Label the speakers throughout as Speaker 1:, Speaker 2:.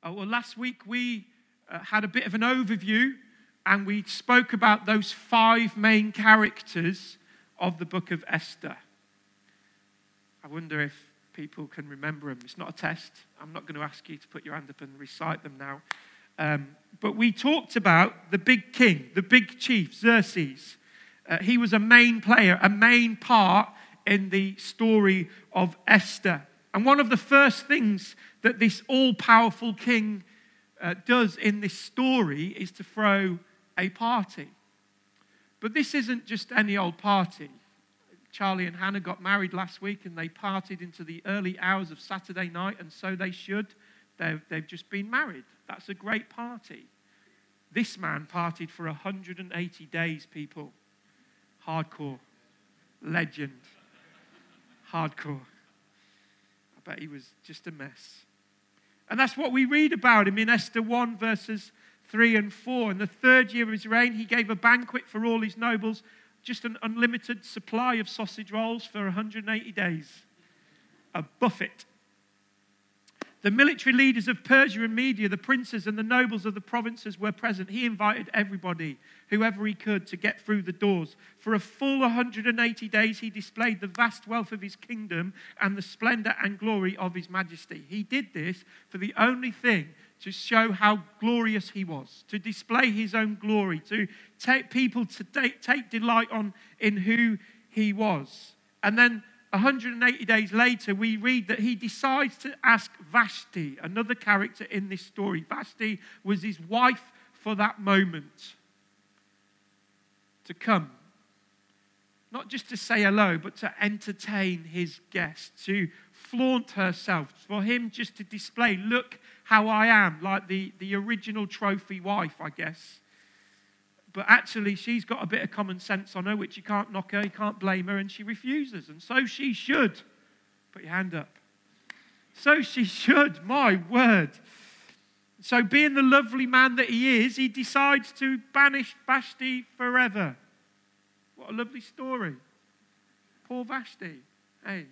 Speaker 1: Uh, well, last week we uh, had a bit of an overview and we spoke about those five main characters of the book of Esther. I wonder if people can remember them. It's not a test. I'm not going to ask you to put your hand up and recite them now. Um, but we talked about the big king, the big chief, Xerxes. Uh, he was a main player, a main part in the story of Esther. And one of the first things that this all powerful king uh, does in this story is to throw a party. But this isn't just any old party. Charlie and Hannah got married last week and they partied into the early hours of Saturday night, and so they should. They've, they've just been married. That's a great party. This man partied for 180 days, people. Hardcore. Legend. Hardcore. I bet he was just a mess. And that's what we read about him in Esther 1, verses 3 and 4. In the third year of his reign, he gave a banquet for all his nobles, just an unlimited supply of sausage rolls for 180 days. A buffet. The military leaders of Persia and Media, the princes and the nobles of the provinces were present. He invited everybody, whoever he could, to get through the doors. For a full 180 days, he displayed the vast wealth of his kingdom and the splendor and glory of his majesty. He did this for the only thing to show how glorious he was, to display his own glory, to take people to take, delight on in who he was. And then 180 days later, we read that he decides to ask Vashti, another character in this story. Vashti was his wife for that moment, to come. Not just to say hello, but to entertain his guests, to flaunt herself, for him just to display, look how I am, like the, the original trophy wife, I guess but actually she's got a bit of common sense on her, which you can't knock her, you can't blame her, and she refuses. And so she should. Put your hand up. So she should, my word. So, being the lovely man that he is, he decides to banish Vashti forever. What a lovely story. Poor Vashti. Hey.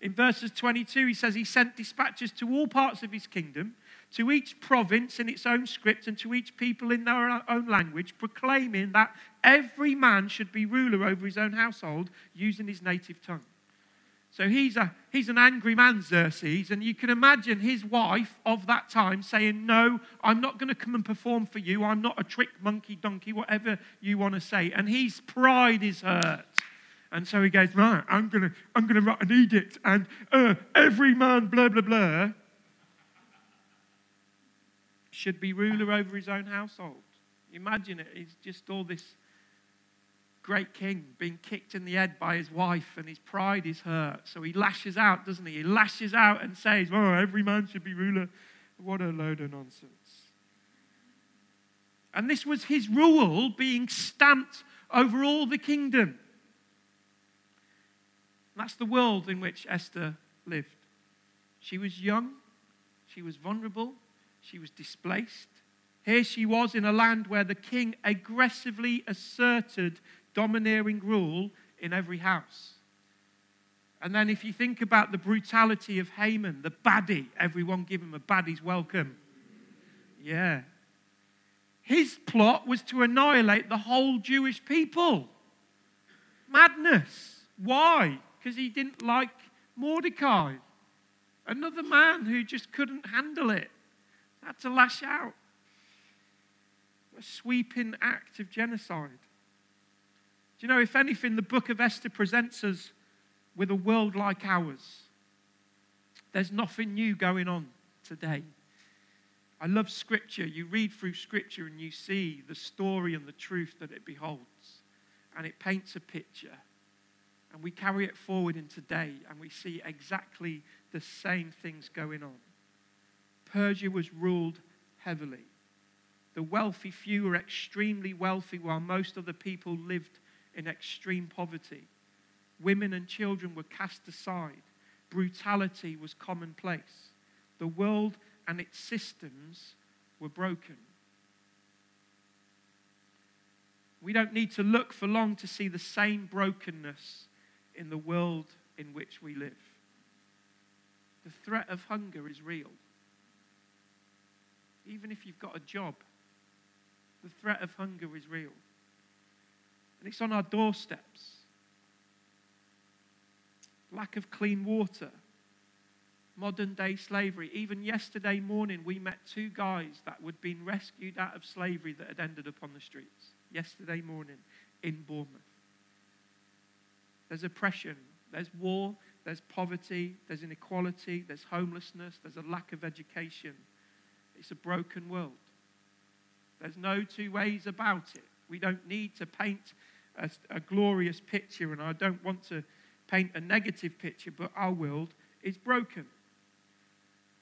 Speaker 1: In verses 22, he says he sent dispatches to all parts of his kingdom to each province in its own script and to each people in their own language, proclaiming that every man should be ruler over his own household using his native tongue. So he's, a, he's an angry man, Xerxes, and you can imagine his wife of that time saying, No, I'm not going to come and perform for you. I'm not a trick monkey, donkey, whatever you want to say. And his pride is hurt. And so he goes, Right, I'm going to I'm to write an edict, and uh, every man, blah, blah, blah should be ruler over his own household. Imagine it. He's just all this great king being kicked in the head by his wife, and his pride is hurt. So he lashes out, doesn't he? He lashes out and says, Oh, every man should be ruler. What a load of nonsense. And this was his rule being stamped over all the kingdom. That's the world in which Esther lived. She was young, she was vulnerable, she was displaced. Here she was in a land where the king aggressively asserted domineering rule in every house. And then, if you think about the brutality of Haman, the baddie, everyone give him a baddie's welcome. Yeah. His plot was to annihilate the whole Jewish people. Madness. Why? Because he didn't like Mordecai, another man who just couldn't handle it had to lash out. A sweeping act of genocide. Do you know, if anything, the book of Esther presents us with a world like ours. There's nothing new going on today. I love Scripture. You read through Scripture and you see the story and the truth that it beholds. And it paints a picture. And we carry it forward in today and we see exactly the same things going on. Persia was ruled heavily. The wealthy few were extremely wealthy, while most of the people lived in extreme poverty. Women and children were cast aside. Brutality was commonplace. The world and its systems were broken. We don't need to look for long to see the same brokenness in the world in which we live. The threat of hunger is real. Even if you've got a job. The threat of hunger is real. And it's on our doorsteps. Lack of clean water, modern day slavery. Even yesterday morning, we met two guys that had been rescued out of slavery that had ended up on the streets. Yesterday morning in Bournemouth. There's oppression, there's war, there's poverty, there's inequality, there's homelessness, there's a lack of education. It's a broken world. There's no two ways about it. We don't need to paint a, a, glorious picture, and I don't want to paint a negative picture, but our world is broken.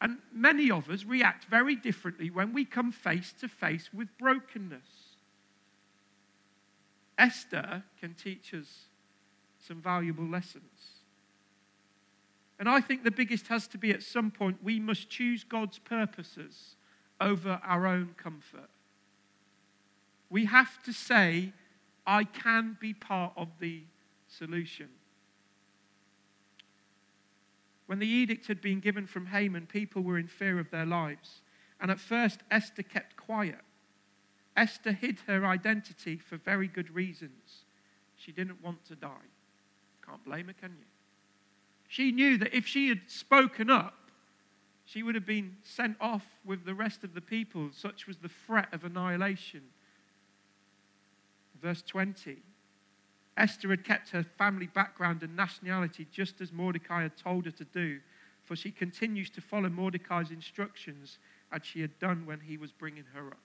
Speaker 1: And many of us react very differently when we come face to face with brokenness. Esther can teach us some valuable lessons. And I think the biggest has to be at some point we must choose God's purposes over our own comfort. We have to say, I can be part of the solution. When the edict had been given from Haman, people were in fear of their lives. And at first, Esther kept quiet. Esther hid her identity for very good reasons. She didn't want to die. Can't blame her, can you? She knew that if she had spoken up, she would have been sent off with the rest of the people. Such was the threat of annihilation. Verse 20 Esther had kept her family background and nationality just as Mordecai had told her to do, for she continues to follow Mordecai's instructions as she had done when he was bringing her up.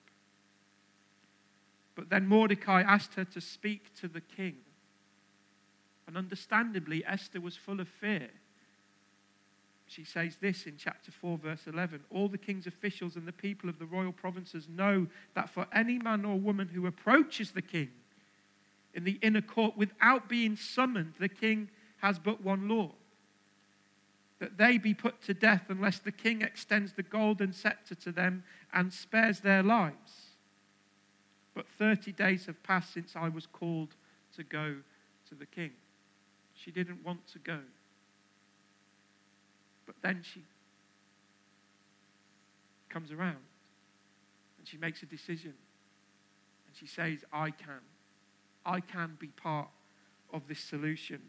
Speaker 1: But then Mordecai asked her to speak to the king. And understandably, Esther was full of fear. She says this in chapter 4, verse 11 All the king's officials and the people of the royal provinces know that for any man or woman who approaches the king in the inner court without being summoned, the king has but one law that they be put to death unless the king extends the golden scepter to them and spares their lives. But 30 days have passed since I was called to go to the king. She didn't want to go. But then she comes around and she makes a decision. And she says, I can. I can be part of this solution.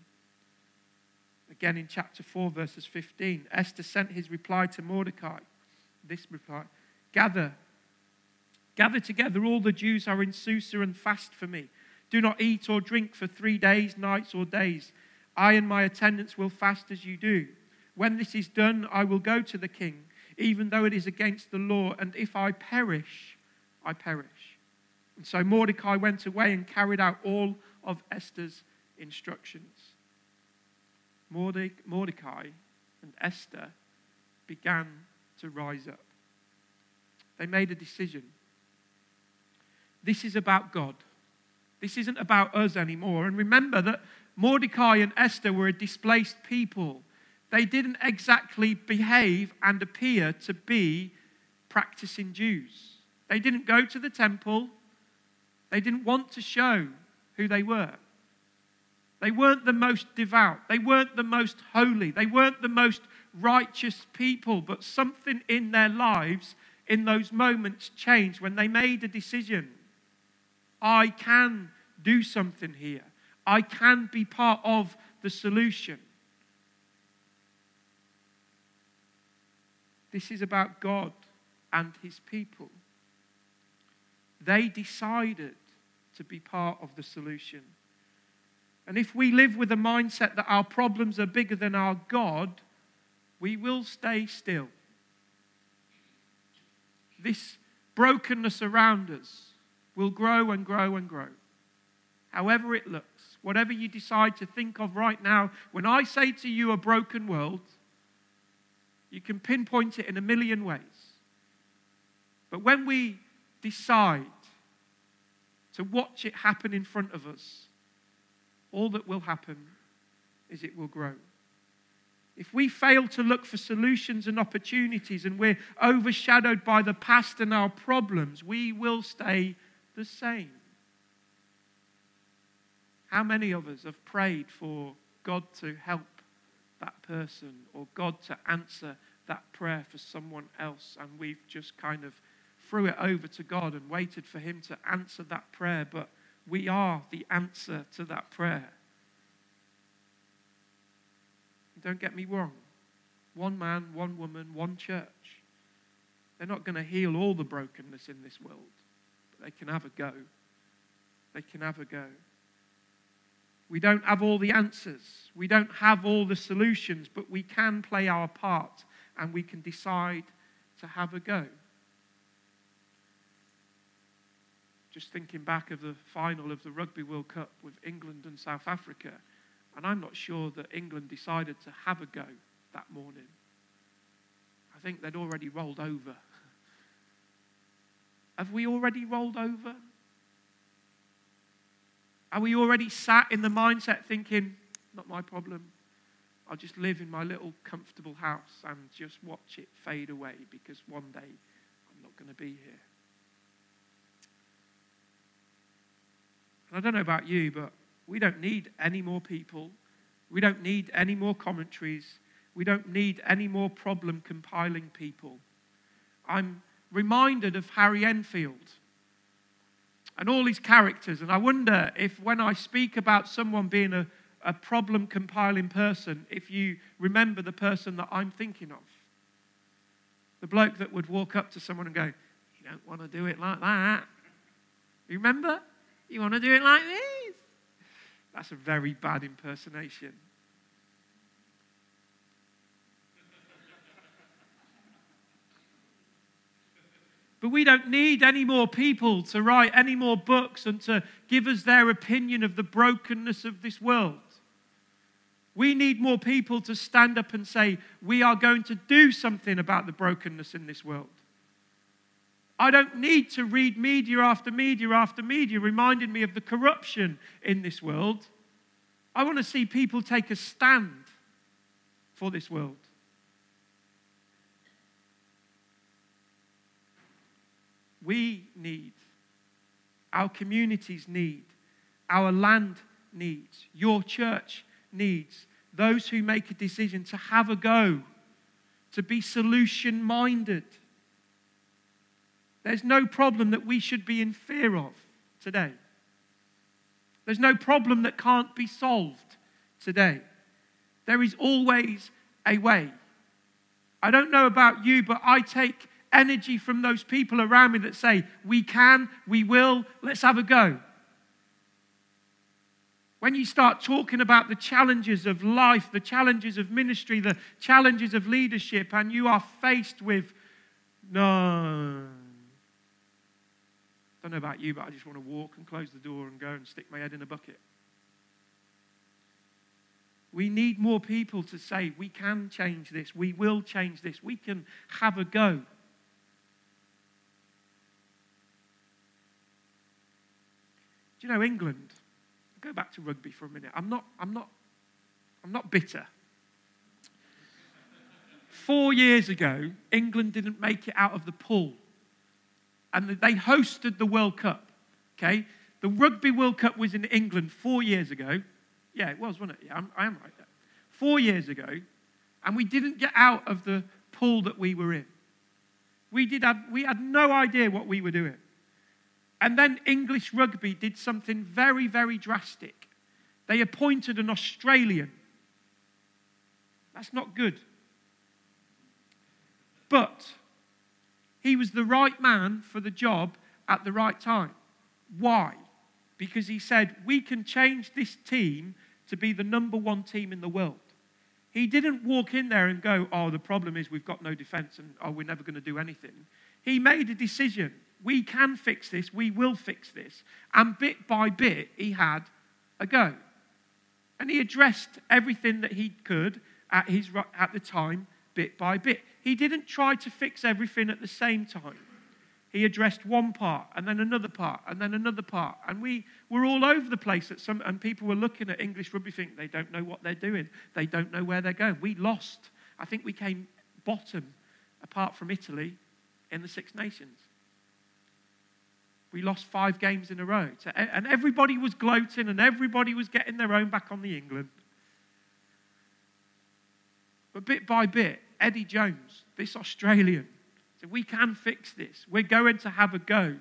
Speaker 1: Again, in chapter 4, verses 15, Esther sent his reply to Mordecai. This reply Gather, gather together all the Jews who are in Susa and fast for me. Do not eat or drink for three days, nights, or days. I and my attendants will fast as you do. When this is done, I will go to the king, even though it is against the law, and if I perish, I perish. And so Mordecai went away and carried out all of Esther's instructions. Mordecai and Esther began to rise up. They made a decision. This is about God. This isn't about us anymore. And remember that Mordecai and Esther were a displaced people. They didn't exactly behave and appear to be practicing Jews. They didn't go to the temple. They didn't want to show who they were. They weren't the most devout. They weren't the most holy. They weren't the most righteous people. But something in their lives in those moments changed when they made a decision. I can do something here. I can be part of the solution. This is about God and his people. They decided to be part of the solution. And if we live with a mindset that our problems are bigger than our God, we will stay still. This brokenness around us will grow and grow and grow, however it looks. Whatever you decide to think of right now, when I say to you a broken world, you can pinpoint it in a million ways. But when we decide to watch it happen in front of us, all that will happen is it will grow. If we fail to look for solutions and opportunities and we're overshadowed by the past and our problems, we will stay the same. How many of us have prayed for God to help that person or God to answer that prayer for someone else and we've just kind of threw it over to God and waited for Him to answer that prayer, but we are the answer to that prayer. Don't get me wrong. One man, one woman, one church. They're not going to heal all the brokenness in this world, but they can have a go. They can have a go. We don't have all the answers. We don't have all the solutions, but we can play our part and we can decide to have a go. Just thinking back of the final of the Rugby World Cup with England and South Africa, and I'm not sure that England decided to have a go that morning. I think they'd already rolled over. Have we already rolled over? Are we already sat in the mindset thinking, not my problem? I'll just live in my little comfortable house and just watch it fade away because one day I'm not going to be here. And I don't know about you, but we don't need any more people. We don't need any more commentaries. We don't need any more problem compiling people. I'm reminded of Harry Enfield and all these characters. And I wonder if when I speak about someone being a, a problem compiling person, if you remember the person that I'm thinking of. The bloke that would walk up to someone and go, You don't want to do it like that. You remember? You want to do it like this? That's a very bad impersonation. But we don't need any more people to write any more books and to give us their opinion of the brokenness of this world. We need more people to stand up and say, We are going to do something about the brokenness in this world. I don't need to read media after media after media reminding me of the corruption in this world. I want to see people take a stand for this world. We need, our communities need, our land needs, your church needs, those who make a decision to have a go, to be solution minded. There's no problem that we should be in fear of today. There's no problem that can't be solved today. There is always a way. I don't know about you, but I take energy from those people around me that say, We can, we will, let's have a go. When you start talking about the challenges of life, the challenges of ministry, the challenges of leadership, and you are faced with, no. Don't know about you, but I just want to walk and close the door and go and stick my head in a bucket. We need more people to say, we can change this, we will change this, we can have a go. Do you know England? Go back to rugby for a minute. I'm not, I'm not, I'm not bitter. Four years ago, England didn't make it out of the pool. And they hosted the World Cup. Okay? The Rugby World Cup was in England four years ago. Yeah, it was, wasn't it? Yeah, I'm, I am right there. Four years ago. And we didn't get out of the pool that we were in. We, did have, we had no idea what we were doing. And then English rugby did something very, very drastic. They appointed an Australian. That's not good. But he was the right man for the job at the right time. Why? Because he said, We can change this team to be the number one team in the world. He didn't walk in there and go, Oh, the problem is we've got no defense and oh, we're never going to do anything. He made a decision we can fix this, we will fix this. And bit by bit, he had a go. And he addressed everything that he could at, his, at the time, bit by bit. He didn't try to fix everything at the same time. He addressed one part and then another part and then another part. And we were all over the place at some, and people were looking at English rugby thinking they don't know what they're doing. They don't know where they're going. We lost. I think we came bottom apart from Italy in the Six Nations. We lost five games in a row. And everybody was gloating and everybody was getting their own back on the England. But bit by bit, Eddie Jones, this Australian, said, we can fix this. We're going to have a go.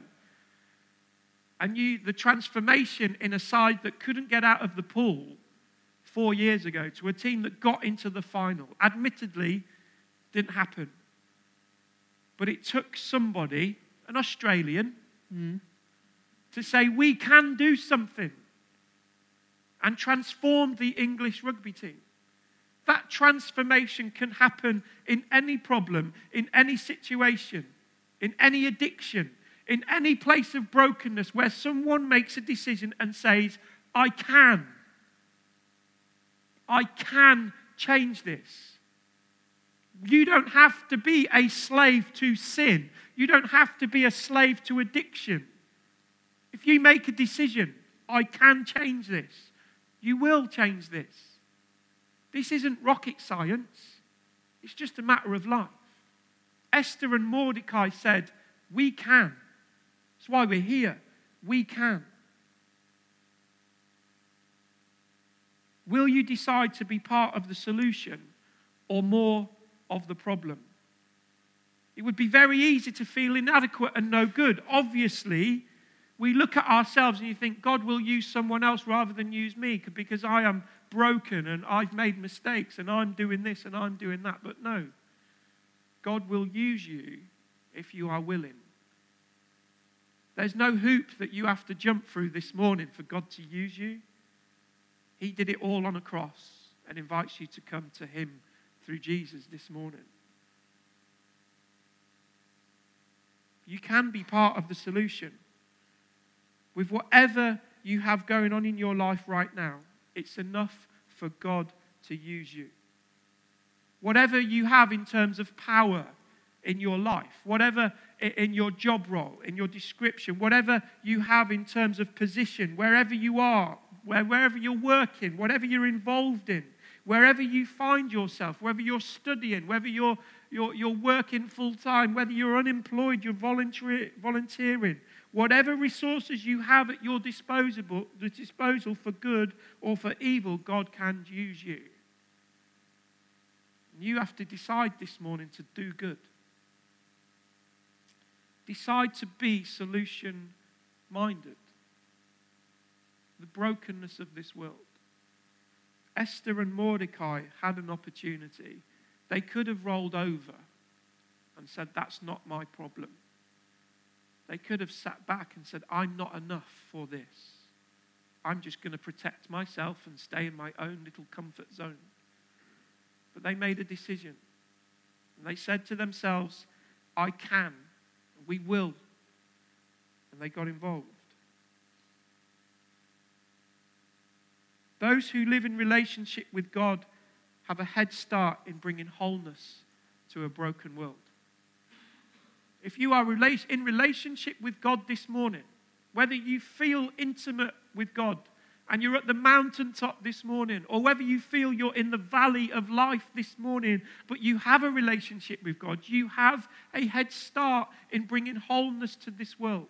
Speaker 1: And you, the transformation in a side that couldn't get out of the pool four years ago to a team that got into the final, admittedly, didn't happen. But it took somebody, an Australian, mm, to say, we can do something and transform the English rugby team. That transformation can happen in any problem, in any situation, in any addiction, in any place of brokenness where someone makes a decision and says, I can. I can change this. You don't have to be a slave to sin. You don't have to be a slave to addiction. If you make a decision, I can change this, you will change this. This isn't rocket science, it's just a matter of life. Esther and Mordecai said, We can. That's why we're here. We can. Will you decide to be part of the solution or more of the problem? It would be very easy to feel inadequate and no good. Obviously, we look at ourselves and you think God will use someone else rather than use me because I am broken and I've made mistakes and I'm doing this and I'm doing that. But no, God will use you if you are willing. There's no hoop that you have to jump through this morning for God to use you. He did it all on a cross and invites you to come to Him through Jesus this morning. You can be part of the solution with whatever you have going on in your life right now, it's enough for God to use you. Whatever you have in terms of power in your life, whatever in your job role, in your description, whatever you have in terms of position, wherever you are, wherever you're working, whatever you're involved in, wherever you find yourself, whether you're studying, whether you're, you're, you're working full time, whether you're unemployed, you're volunteering, Whatever resources you have at your disposal, the disposal for good or for evil, God can use you. And You have to decide this morning to do good. Decide to be solution minded. The brokenness of this world. Esther and Mordecai had an opportunity. They could have rolled over and said, That's not my problem. They could have sat back and said, I'm not enough for this. I'm just going to protect myself and stay in my own little comfort zone. But they made a decision. And they said to themselves, I can, we will. And they got involved. Those who live in relationship with God have a head start in bringing wholeness to a broken world if you are in relationship with God this morning, whether you feel intimate with God and you're at the mountaintop this morning, or whether you feel you're in the valley of life this morning, but you have a relationship with God, you have a head start in bringing wholeness to this world.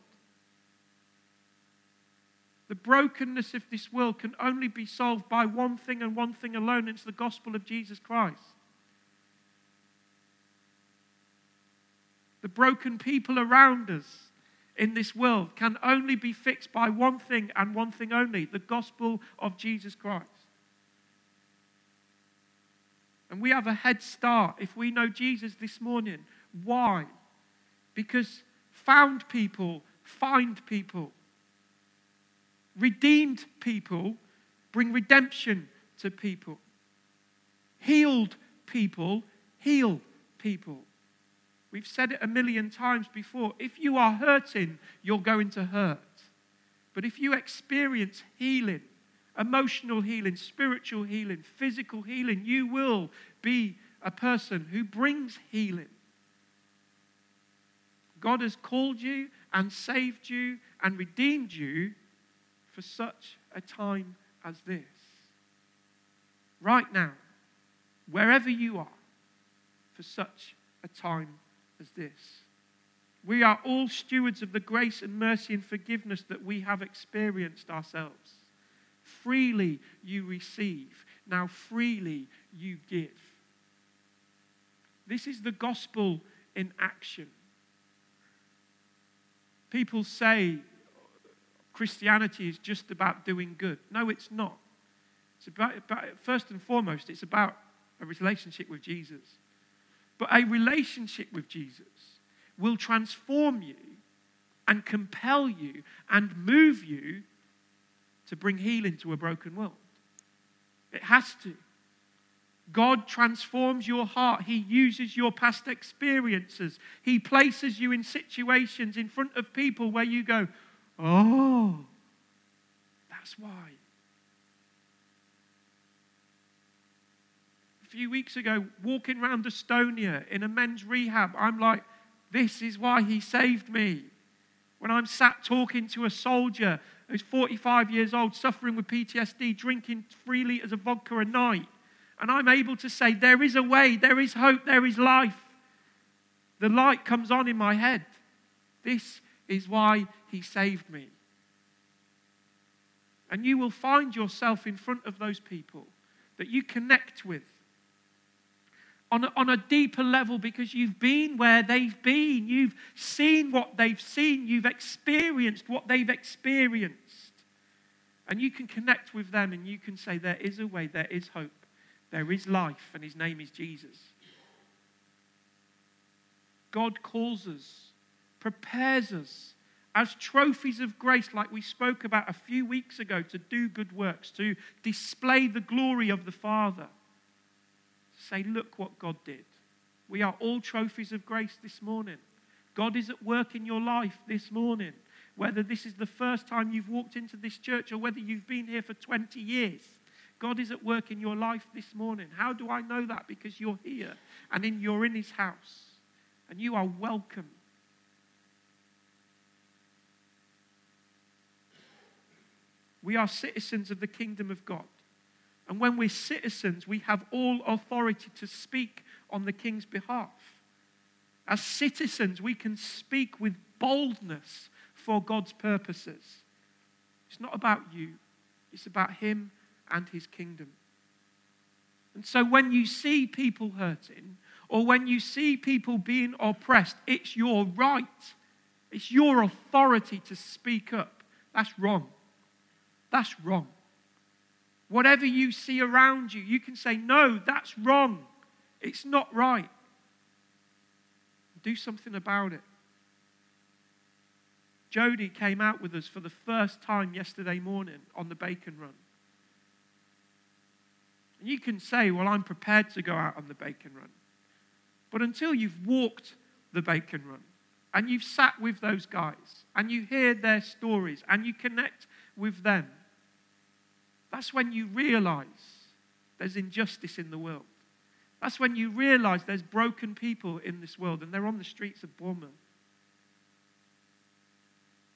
Speaker 1: The brokenness of this world can only be solved by one thing and one thing alone it's the gospel of Jesus Christ. the broken people around us in this world can only be fixed by one thing and one thing only the gospel of Jesus Christ. And we have a head start if we know Jesus this morning. Why? Because found people find people, redeemed people bring redemption to people, healed people heal people. We've said it a million times before. If you are hurting, you're going to hurt. But if you experience healing, emotional healing, spiritual healing, physical healing, you will be a person who brings healing. God has called you and saved you and redeemed you for such a time as this. Right now, wherever you are, for such a time as this. We are all stewards of the grace and mercy and forgiveness that we have experienced ourselves. Freely you receive, now freely you give. This is the gospel in action. People say Christianity is just about doing good. No, it's not. It's about, about, first and foremost, it's about a relationship with Jesus. But a relationship with Jesus will transform you and compel you and move you to bring healing to a broken world. It has to. God transforms your heart. He uses your past experiences. He places you in situations in front of people where you go, Oh, that's why. A few weeks ago, walking around Estonia in a men's rehab, I'm like, this is why he saved me. When I'm sat talking to a soldier who's 45 years old, suffering with PTSD, drinking three litres of vodka a night, and I'm able to say, There is a way, there is hope, there is life. The light comes on in my head. This is why he saved me. And you will find yourself in front of those people that you connect with on a, on a deeper level because you've been where they've been. You've seen what they've seen. You've experienced what they've experienced. And you can connect with them and you can say, There is a way, there is hope, there is life, and His name is Jesus. God calls us, prepares us as trophies of grace, like we spoke about a few weeks ago, to do good works, to display the glory of the Father. Say, look what God did. We are all trophies of grace this morning. God is at work in your life this morning. Whether this is the first time you've walked into this church or whether you've been here for 20 years, God is at work in your life this morning. How do I know that? Because you're here and in, you're in His house and you are welcome We are citizens of the kingdom of God. And when we're citizens, we have all authority to speak on the king's behalf. As citizens, we can speak with boldness for God's purposes. It's not about you, it's about Him and His kingdom. And so when you see people hurting, or when you see people being oppressed, it's your right, it's your authority to speak up. That's wrong. That's wrong. Whatever you see around you, you can say, No, that's wrong. It's not right. Do something about it. Jody came out with us for the first time yesterday morning on the bacon run. And you can say, Well, I'm prepared to go out on the bacon run. But until you've walked the bacon run and you've sat with those guys and you hear their stories and you connect with them, that's when you realize there's injustice in the world. That's when you realize there's broken people in this world and they're on the streets of Bournemouth.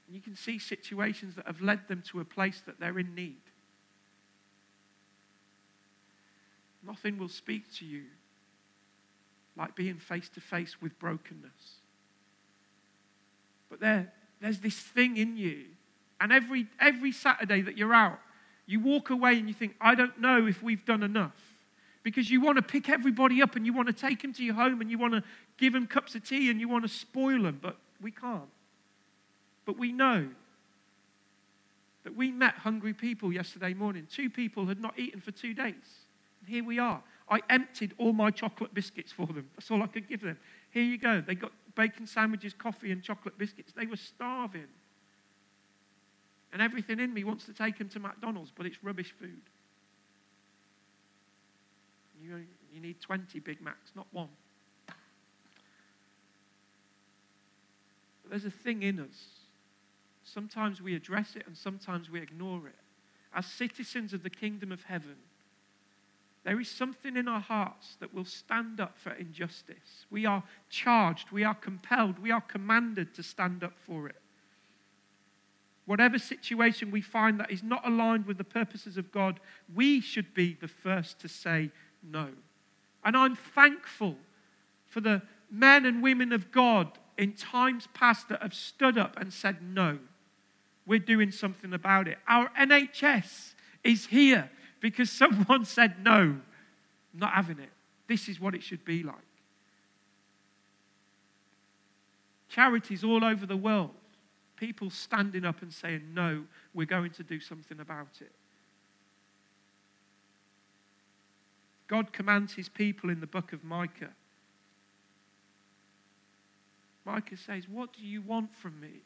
Speaker 1: And you can see situations that have led them to a place that they're in need. Nothing will speak to you like being face to face with brokenness. But there, there's this thing in you. And every, every Saturday that you're out, you walk away and you think, I don't know if we've done enough. Because you want to pick everybody up and you want to take them to your home and you want to give them cups of tea and you want to spoil them, but we can't. But we know that we met hungry people yesterday morning. Two people had not eaten for two days. And here we are. I emptied all my chocolate biscuits for them. That's all I could give them. Here you go. They got bacon sandwiches, coffee, and chocolate biscuits. They were starving. And everything in me wants to take him to McDonald's, but it's rubbish food. You, you need 20 Big Macs, not one. But there's a thing in us. Sometimes we address it and sometimes we ignore it. As citizens of the kingdom of heaven, there is something in our hearts that will stand up for injustice. We are charged, we are compelled, we are commanded to stand up for it. Whatever situation we find that is not aligned with the purposes of God, we should be the first to say no. And I'm thankful for the men and women of God in times past that have stood up and said, No, we're doing something about it. Our NHS is here because someone said, No, not having it. This is what it should be like. Charities all over the world people standing up and saying, No, we're going to do something about it. God commands his people in the book of Micah. Micah says, What do you want from me?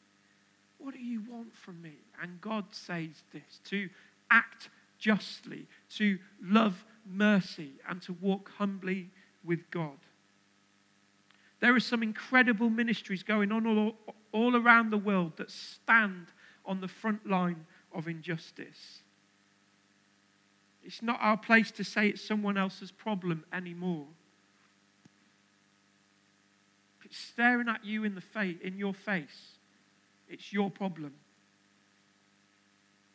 Speaker 1: What do you want from me? And God says this to act justly, to love mercy, and to walk humbly with God. There are some incredible ministries going on all, all around the world that stand on the front line of injustice. It's not our place to say it's someone else's problem anymore. If it's staring at you in, the in your face, it's your problem.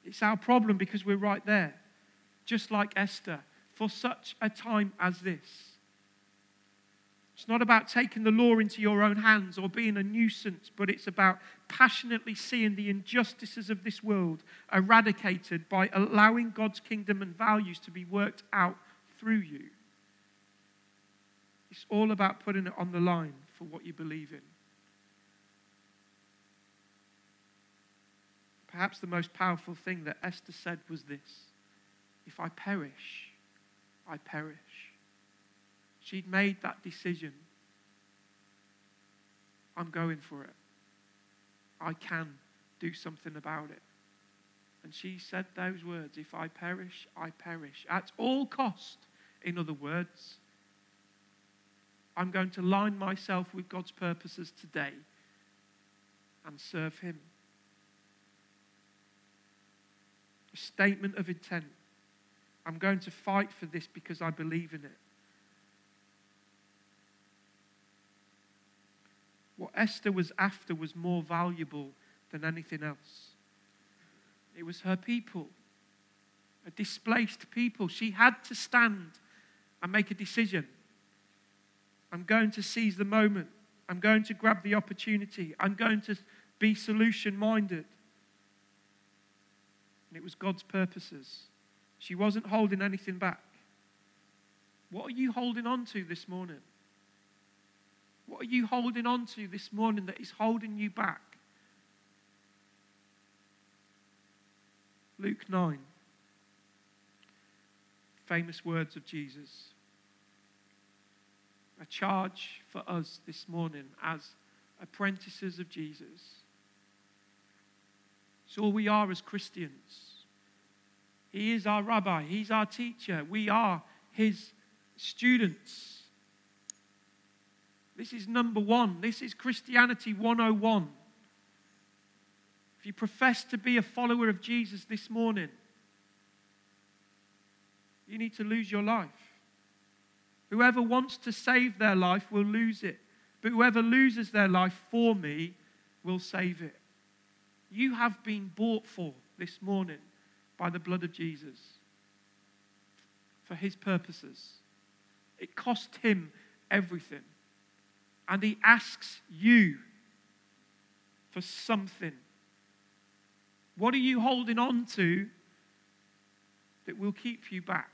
Speaker 1: It's our problem because we're right there, just like Esther, for such a time as this. It's not about taking the law into your own hands or being a nuisance, but it's about passionately seeing the injustices of this world eradicated by allowing God's kingdom and values to be worked out through you. It's all about putting it on the line for what you believe in. Perhaps the most powerful thing that Esther said was this If I perish, I perish. She'd made that decision. I'm going for it. I can do something about it. And she said those words If I perish, I perish. At all cost, in other words. I'm going to line myself with God's purposes today and serve Him. A statement of intent. I'm going to fight for this because I believe in it. Esther was after was more valuable than anything else. It was her people, a displaced people. She had to stand and make a decision. I'm going to seize the moment. I'm going to grab the opportunity. I'm going to be solution minded. And it was God's purposes. She wasn't holding anything back. What are you holding on to this morning? What are you holding on to this morning that is holding you back? Luke 9. Famous words of Jesus. A charge for us this morning as apprentices of Jesus. It's all we are as Christians. He is our rabbi, He's our teacher, we are His students. This is number one. This is Christianity 101. If you profess to be a follower of Jesus this morning, you need to lose your life. Whoever wants to save their life will lose it, but whoever loses their life for me will save it. You have been bought for this morning by the blood of Jesus for his purposes. It cost him everything and he asks you for something. What are you holding on to that will keep you back?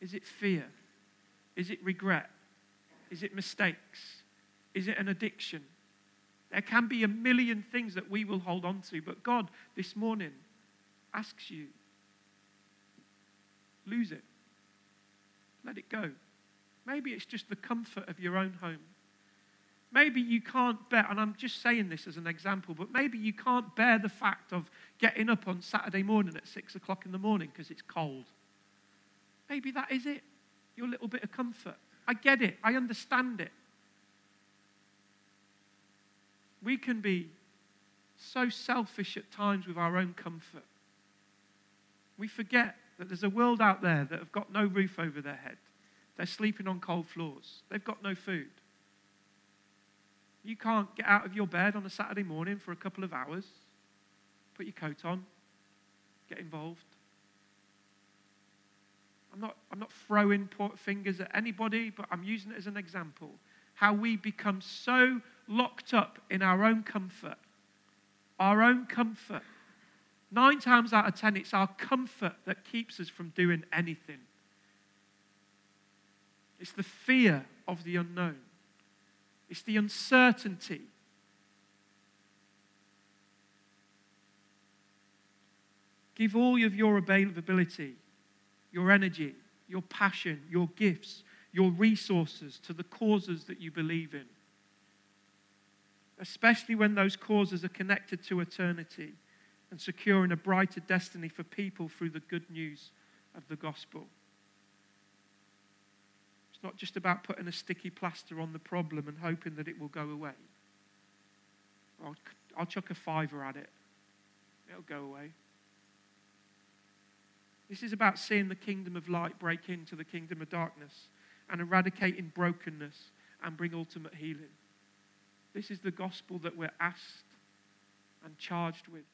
Speaker 1: Is it fear? Is it regret? Is it mistakes? Is it an addiction? There can be a million things that we will hold on to, but God this morning asks you lose it. Let it go. Maybe it's just the comfort of your own home. Maybe you can't bear, and I'm just saying this as an example, but maybe you can't bear the fact of getting up on Saturday morning at six o'clock in the morning because it's cold. Maybe that is it, your little bit of comfort. I get it, I understand it. We can be so selfish at times with our own comfort. We forget that there's a world out there that have got no roof over their head. They're sleeping on cold floors. They've got no food. You can't get out of your bed on a Saturday morning for a couple of hours, put your coat on, get involved. I'm not, I'm not throwing fingers at anybody, but I'm using it as an example. How we become so locked up in our own comfort. Our own comfort. Nine times out of ten, it's our comfort that keeps us from doing anything. It's the fear of the unknown, it's the uncertainty. Give all of your availability, your energy, your passion, your gifts, your resources to the causes that you believe in. Especially when those causes are connected to eternity and securing a brighter destiny for people through the good news of the gospel. Not just about putting a sticky plaster on the problem and hoping that it will go away. I'll, I'll chuck a fiver at it, it'll go away. This is about seeing the kingdom of light break into the kingdom of darkness and eradicating brokenness and bring ultimate healing. This is the gospel that we're asked and charged with.